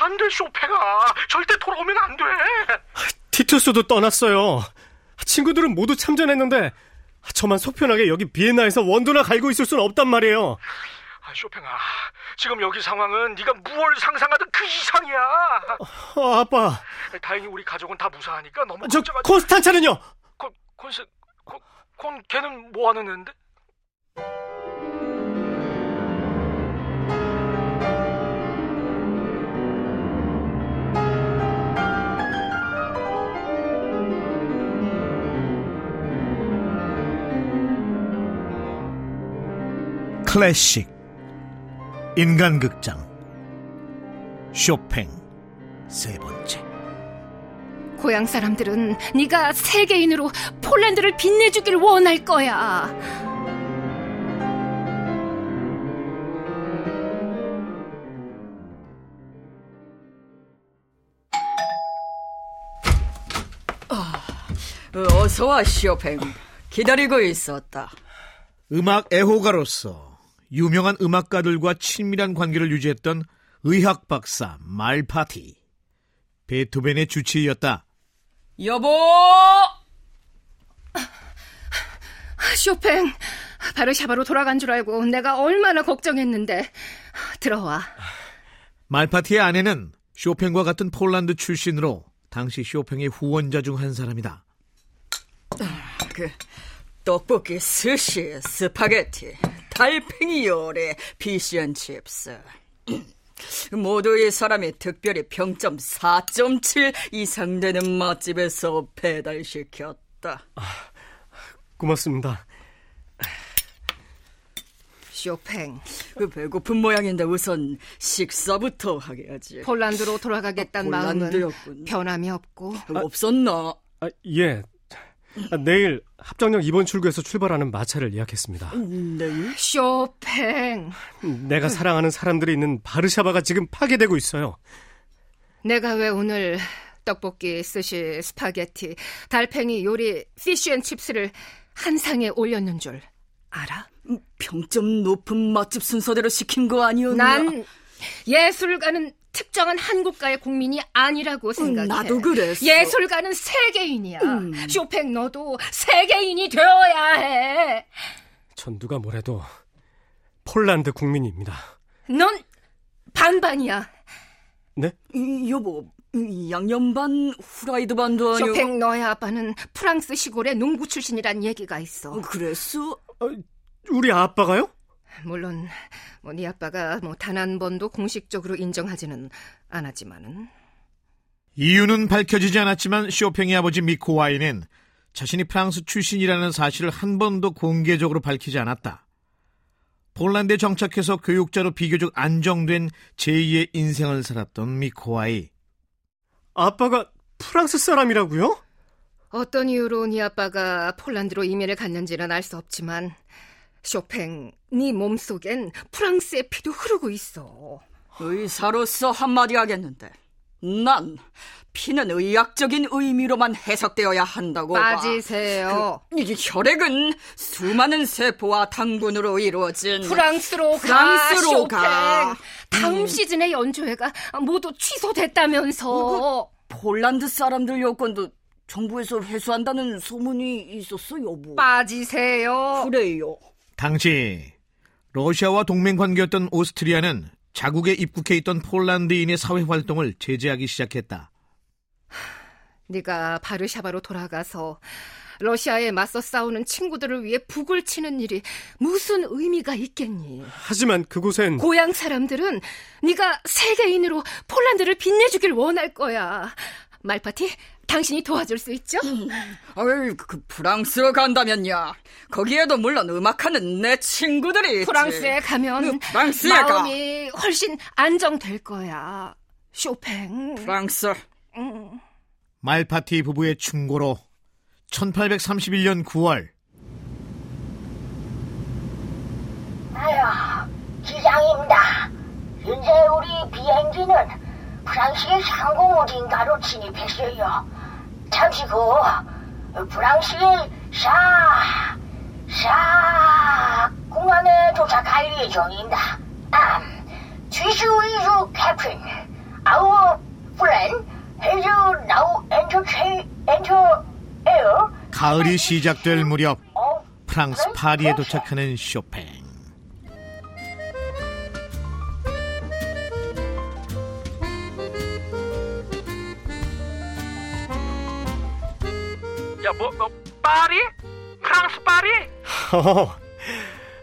안 돼, 쇼팽아. 절대 돌아오면 안 돼. 티투스도 떠났어요. 친구들은 모두 참전했는데 저만 속편하게 여기 비엔나에서 원두나 갈고 있을 수는 없단 말이에요. 아, 쇼팽아, 지금 여기 상황은 네가 무얼 상상하든 그 이상이야. 어, 아빠. 다행히 우리 가족은 다 무사하니까 너무 저 걱정하지. 콘스탄차는요? 콘, 콘스, 콘, 콘, 걔는 뭐 하는 애인데? 클래식 인간극장 쇼팽 세 번째 고향 사람들은 네가 세계인으로 폴란드를 빛내주길 원할 거야. 어서 와, 쇼팽. 기다리고 있었다. 음악 애호가로서 유명한 음악가들과 친밀한 관계를 유지했던 의학 박사 말파티 베토벤의 주치의였다. 여보! 쇼팽, 바르샤바로 돌아간 줄 알고 내가 얼마나 걱정했는데. 들어와. 말파티의 아내는 쇼팽과 같은 폴란드 출신으로 당시 쇼팽의 후원자 중 한 사람이다. 그, 떡볶이, 스시, 스파게티, 달팽이 요리, 피시앤 칩스. 모두 이 사람이 특별히 평점 4.7 이상 되는 맛집에서 배달시켰다. 고맙습니다. 쇼팽, 그 배고픈 모양인데 우선 식사부터 하게 하지. 폴란드로 돌아가겠다는 아, 마음은. 변함이 없고. 없었나? 아, 예. 아, 내일 합정역 2번 출구에서 출발하는 마차를 예약했습니다. 네. 쇼팽, 내가 사랑하는 사람들이 있는 바르샤바가 지금 파괴되고 있어요. 내가 왜 오늘 떡볶이, 스시, 스파게티, 달팽이 요리, 피쉬앤칩스를 한 상에 올렸는 줄 알아? 평점 높은 맛집 순서대로 시킨 거 아니었나? 난 예술가는 특정한 한 국가의 국민이 아니라고 생각해. 나도 그랬어. 예술가는 세계인이야. 음. 쇼팽 너도 세계인이 되어야 해. 전 누가 뭐래도 폴란드 국민입니다. 넌 반반이야. 네? 이, 여보, 이 양념 반, 후라이드 반도 아니고. 쇼팽 너의 아빠는 프랑스 시골의 농부 출신이란 얘기가 있어. 그랬어? 우리 아빠가요? 물론 뭐 네 아빠가 뭐 단 한 번도 공식적으로 인정하지는 않았지만은 이유는 밝혀지지 않았지만 쇼팽의 아버지 미코와이는 자신이 프랑스 출신이라는 사실을 한 번도 공개적으로 밝히지 않았다. 폴란드에 정착해서 교육자로 비교적 안정된 제2의 인생을 살았던 미코와이. 아빠가 프랑스 사람이라고요? 어떤 이유로 네 아빠가 폴란드로 이민을 갔는지는 알 수 없지만 쇼팽 네 몸속엔 프랑스의 피도 흐르고 있어. 의사로서 한마디 하겠는데. 난 피는 의학적인 의미로만 해석되어야 한다고 봐. 빠지세요. 이 혈액은 수많은 세포와 당분으로 이루어진 프랑스로 가, 프랑스로 쇼팽. 가. 다음 시즌의 연주회가 모두 취소됐다면서. 폴란드 사람들 여권도 정부에서 회수한다는 소문이 있었어, 여보. 빠지세요. 그래요. 당시 러시아와 동맹 관계였던 오스트리아는 자국에 입국해 있던 폴란드인의 사회 활동을 제재하기 시작했다. 네가 바르샤바로 돌아가서 러시아에 맞서 싸우는 친구들을 위해 북을 치는 일이 무슨 의미가 있겠니? 하지만 그곳엔 고향 사람들은 네가 세계인으로 폴란드를 빛내주길 원할 거야. 말파티, 당신이 도와줄 수 있죠? 어이, 그 프랑스로 간다면야. 거기에도 물론 음악하는 내 친구들이 있지. 프랑스에 가면 그 프랑스에 가. 마음이 훨씬 안정될 거야. 쇼팽. 프랑스. 음. 말파티 부부의 충고로 1831년 9월 아휴, 기장입니다. 현재 우리 비행기는 프랑스의 상공 어딘가로 진입했어요. 잠시 후 프랑스의 샤, 샤 공항에 도착할 예정입니다. 아, 취수 이주 캡틴 our friend has now entered, enter air 가을이 시작될 무렵 of 프랑스 파리에 도착하는 쇼팽. 어,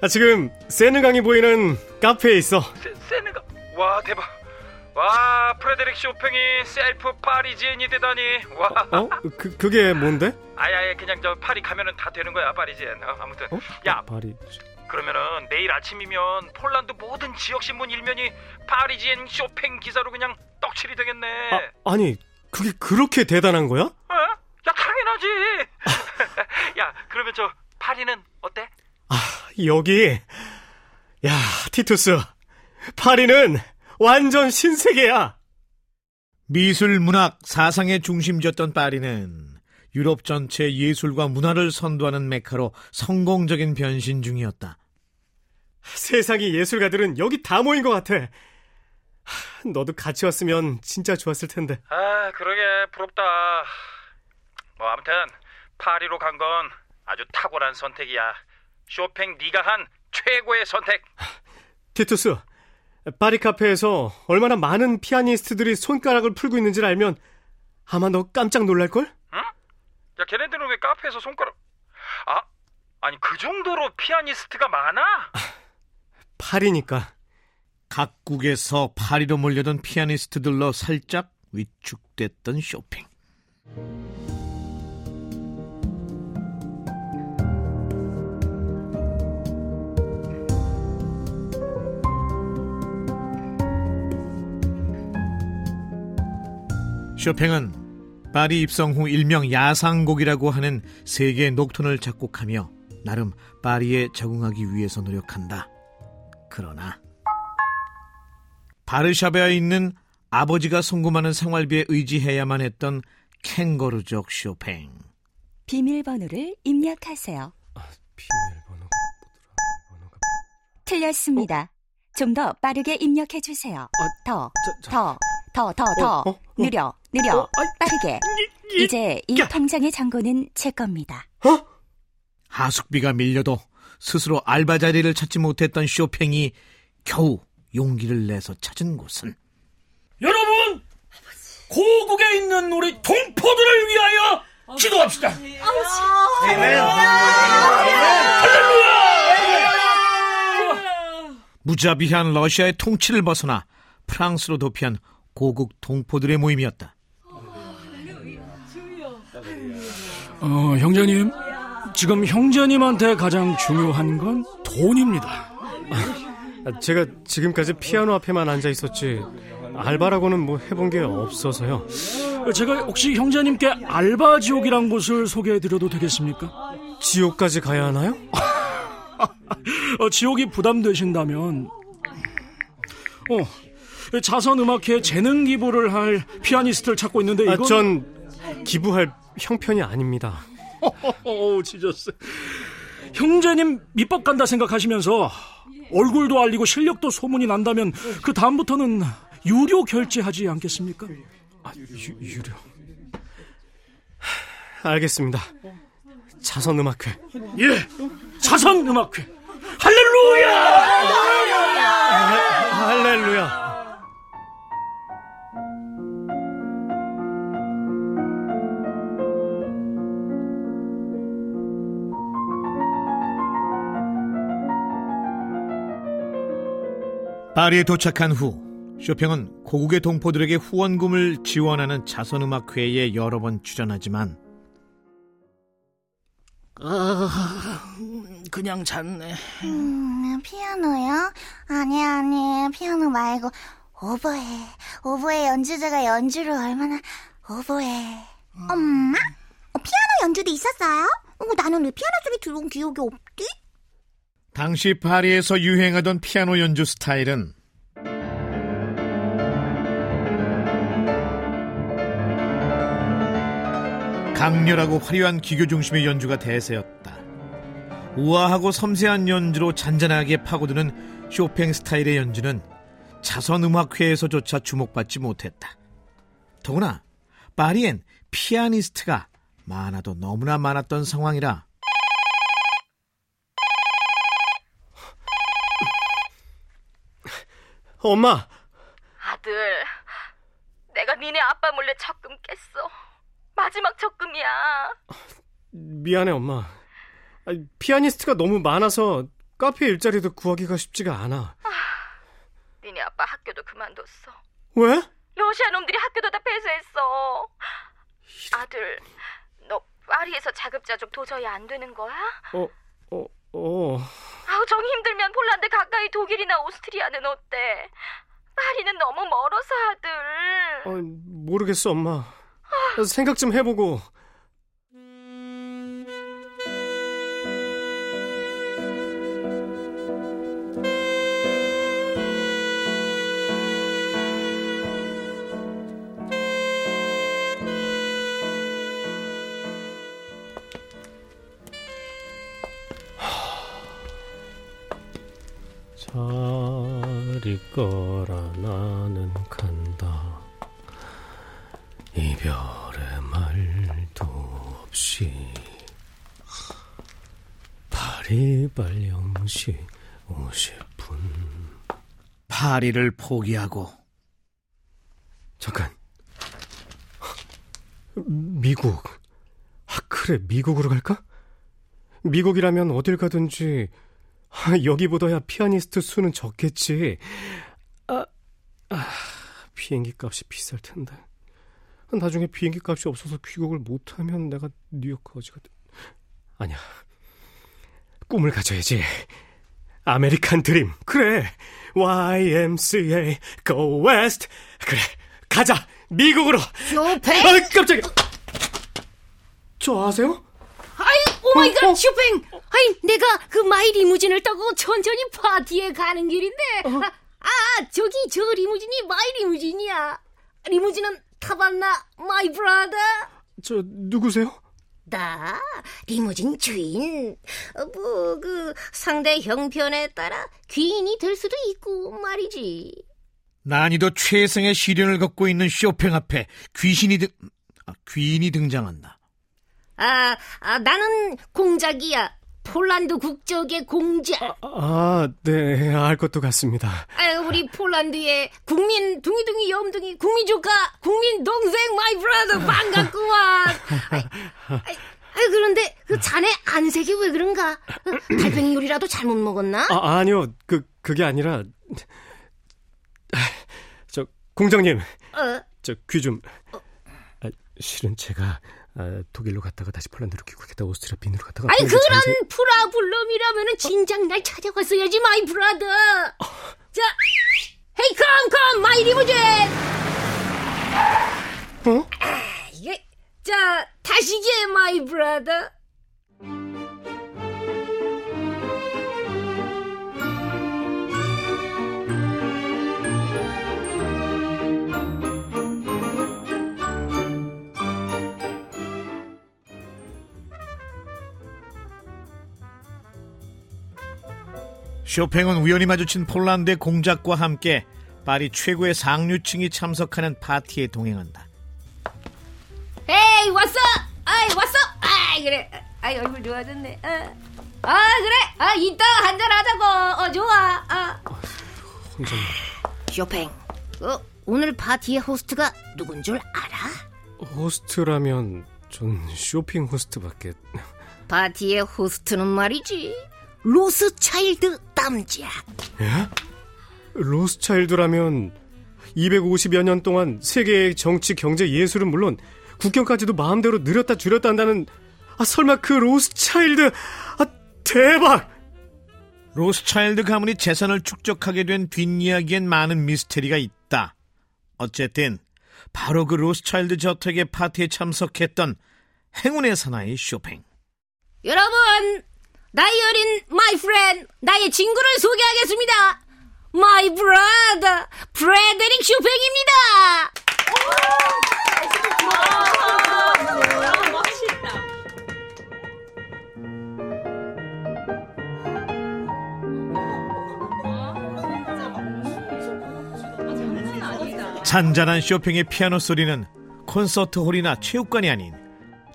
아, 지금 세느강이 보이는 카페에 있어. 세, 세네가. 와, 대박. 와, 프레데릭 쇼팽이 셀프 파리지엔이 되다니. 와. 어? 그, 그게 뭔데? 아야야, 그냥 저 파리 가면은 다 되는 거야, 파리지엔. 어, 아무튼. 어? 야, 파리. 그러면은 내일 아침이면 폴란드 모든 지역 신문 일면이 파리지엔 쇼팽 기사로 그냥 떡칠이 되겠네. 아, 아니, 그게 그렇게 대단한 거야? 어? 야, 당연하지. 야, 그러면 저 파리는 어때? 여기. 야, 티투스. 파리는 완전 신세계야. 미술, 문학, 사상의 중심지였던 파리는 유럽 전체 예술과 문화를 선도하는 메카로 성공적인 변신 중이었다. 세상의 예술가들은 여기 다 모인 것 같아. 하, 너도 같이 왔으면 진짜 좋았을 텐데. 아, 그러게 부럽다. 뭐 아무튼 파리로 간 건 아주 탁월한 선택이야. 쇼팽 네가 한 최고의 선택. 티투스, 파리 카페에서 얼마나 많은 피아니스트들이 손가락을 풀고 있는지를 알면 아마 너 깜짝 놀랄걸? 야, 걔네들은 왜 카페에서 손가락? 아, 아니 그 정도로 피아니스트가 많아? 파리니까. 각국에서 파리로 몰려든 피아니스트들로 살짝 위축됐던 쇼팽. 쇼팽은 파리 입성 후 일명 야상곡이라고 하는 세계 녹톤을 작곡하며 나름 파리에 적응하기 위해서 노력한다. 그러나 바르샤베에 있는 아버지가 송금하는 생활비에 의지해야만 했던 캥거루족 쇼팽. 비밀번호를 입력하세요. 비밀번호가 틀렸습니다. 좀더 빠르게 입력해 주세요. 더, 자, 자. 더, 더, 더, 더. 어, 어, 어. 느려, 느려, 어, 빠르게. 이제 이 통장의 잔고는 제 겁니다. 하숙비가 밀려도 스스로 알바 자리를 찾지 못했던 쇼팽이 겨우 용기를 내서 찾은 곳은 여러분, 고국에 있는 우리 동포들을 위하여 기도합시다. 무자비한 러시아의 통치를 벗어나 프랑스로 도피한 고국 동포들의 모임이었다. 어, 형제님, 지금 형제님한테 가장 중요한 건 돈입니다. 아, 제가 지금까지 피아노 앞에만 앉아 있었지 알바라고는 뭐 해본 게 없어서요. 제가 혹시 형제님께 알바 지옥이란 곳을 소개해드려도 되겠습니까? 지옥까지 가야 하나요? 어, 지옥이 부담되신다면, 어, 자선음악회 재능 기부를 할 피아니스트를 찾고 있는데 아, 이건 전 기부할 형편이 아닙니다. 어, 지저스. 형제님 밑밥 간다 생각하시면서 얼굴도 알리고 실력도 소문이 난다면 그 다음부터는 유료 결제하지 않겠습니까? 아, 유. 하, 알겠습니다. 자선음악회. 예, 자선음악회. 할렐루야! 할렐루야. 파리에 도착한 후 쇼팽은 고국의 동포들에게 후원금을 지원하는 자선음악회에 여러 번 출연하지만 그냥 잤네. 음, 피아노요? 아니, 아니, 피아노 말고, 오보에. 오보에 연주자가 연주를 얼마나, 오보에. 엄마? 어, 피아노 연주도 있었어요? 어, 나는 왜 피아노 소리 들어온 기억이 없지? 당시 파리에서 유행하던 피아노 연주 스타일은 강렬하고 화려한 기교 중심의 연주가 대세였다. 우아하고 섬세한 연주로 잔잔하게 파고드는 쇼팽 스타일의 연주는 자선음악회에서조차 주목받지 못했다. 더구나 파리엔 피아니스트가 많아도 너무나 많았던 상황이라 엄마, 아들, 내가 니네 아빠 몰래 적금 깼어. 마지막 적금이야. 미안해 엄마. 아니, 피아니스트가 너무 많아서 카페 일자리도 구하기가 쉽지가 않아. 니네 아빠 학교도 그만뒀어. 왜? 러시아 놈들이 학교도 다 폐쇄했어. 아들, 너 파리에서 자급자족 도저히 안 되는 거야? 어, 어, 어. 아우 정 힘들면 폴란드 가까이 독일이나 오스트리아는 어때? 파리는 너무 멀어서 아들. 어, 모르겠어 엄마. 생각 좀 해보고. 잘 있거라 나는 간다. 이별의 말도 없이 파리발 영시 50분. 파리를 포기하고. 잠깐. 미국. 아 그래 미국으로 갈까? 미국이라면 어딜 가든지. 아, 여기보다야 피아니스트 수는 적겠지. 아, 아 비행기 값이 비쌀 텐데. 나중에 비행기 값이 없어서 귀국을 못하면 내가 뉴욕 거지가 돼. 아니야. 꿈을 가져야지. 아메리칸 드림. 그래. YMCA Go West. 그래. 가자. 미국으로. 쇼팽 아 깜짝이야. 저 아세요? 아이 oh my god 어, 어. 쇼팽 아이 내가 그 my 리무진을 타고 천천히 파티에 가는 길인데. 아, 아 저기 저 리무진이 my 리무진이야. 리무진은 타봤나 my brother. 저 누구세요? 나 리무진 주인. 뭐 그 상대 형편에 따라 귀인이 될 수도 있고 말이지. 난이도 최상의 시련을 겪고 있는 쇼팽 앞에 귀신이 등 아, 귀인이 등장한다. 아, 아 나는 공작이야 폴란드 국적의 공작 아, 네, 알 것도 같습니다. 아, 우리 폴란드의 국민 둥이둥이 염둥이 국민 조카 국민 동생 my brother 반갑구만. 아이, 그런데 그 자네 안색이 왜 그런가? 어, 달팽이 요리라도 잘못 먹었나? 아, 아니요, 그 그게 아니라 저 공작님, 어, 저기 좀. 아, 실은 제가 아, 독일로 갔다가 다시 폴란드로 귀국했다 오스트리아 빈으로 갔다가. 폴란드 그런 장소- problem이라면은 진작 날 찾아갔어야지 my brother. 자, hey come come my limousine. 어? 이게 자 타시게 my brother. 쇼팽은 우연히 마주친 폴란드의 공작과 함께 파리 최고의 상류층이 참석하는 파티에 동행한다. 에이 왔어! 아이 왔어! 아이 그래. 아이 얼굴 좋아졌네. 어. 아 그래? 아 이따 한잔 하자고. 어 좋아. 아 공작님, 쇼팽 어, 오늘 파티의 호스트가 누군 줄 알아? 호스트라면 전 쇼핑 호스트밖에. 파티의 호스트는 말이지 로스차일드 남작 예? 로스차일드라면 250여 년 동안 세계의 정치, 경제, 예술은 물론 국경까지도 마음대로 늘렸다 줄였다 한다는 아 설마 그 로스차일드 아 대박! 로스차일드 가문이 재산을 축적하게 된 뒷이야기엔 많은 미스테리가 있다. 어쨌든 바로 그 로스차일드 저택의 파티에 참석했던 행운의 사나이 쇼팽. 여러분 나이 어린 my friend 나의 친구를 소개하겠습니다. my brother 프레데릭 쇼팽입니다. 잔잔한 쇼팽의 피아노 소리는 콘서트 홀이나 체육관이 아닌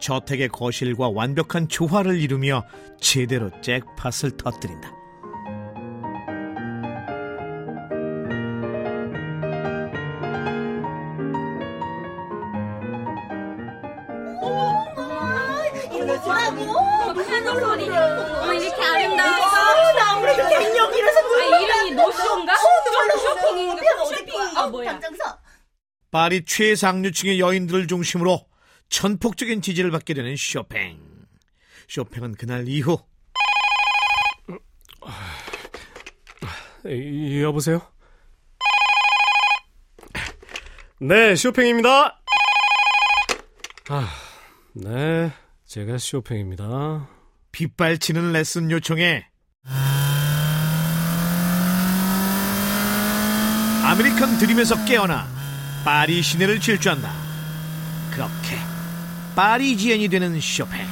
저택의 거실과 완벽한 조화를 이루며 제대로 잭팟을 터뜨린다. 아, 이름이 노쇼인가? 쇼핑인가? 쇼핑인가 뭐야? 파리 최상류층의 여인들을 중심으로 전폭적인 지지를 받게 되는 쇼팽. 쇼팽은 그날 이후 이- 여보세요? 네, 쇼팽입니다. 아, 네, 제가 쇼팽입니다. 빗발치는 레슨 요청에 아메리칸 드림에서 깨어나 파리 시내를 질주한다. 그렇게 파리지엔이 되는 쇼팽.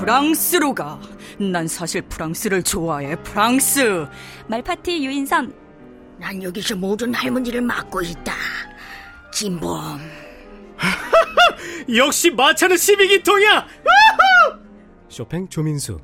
프랑스로 가. 난 사실 프랑스를 좋아해. 프랑스. 말파티 유인선. 난 여기서 모든 할머니를 맡고 있다. 김범. 역시 마차는 12기통이야! 쇼팽 조민수.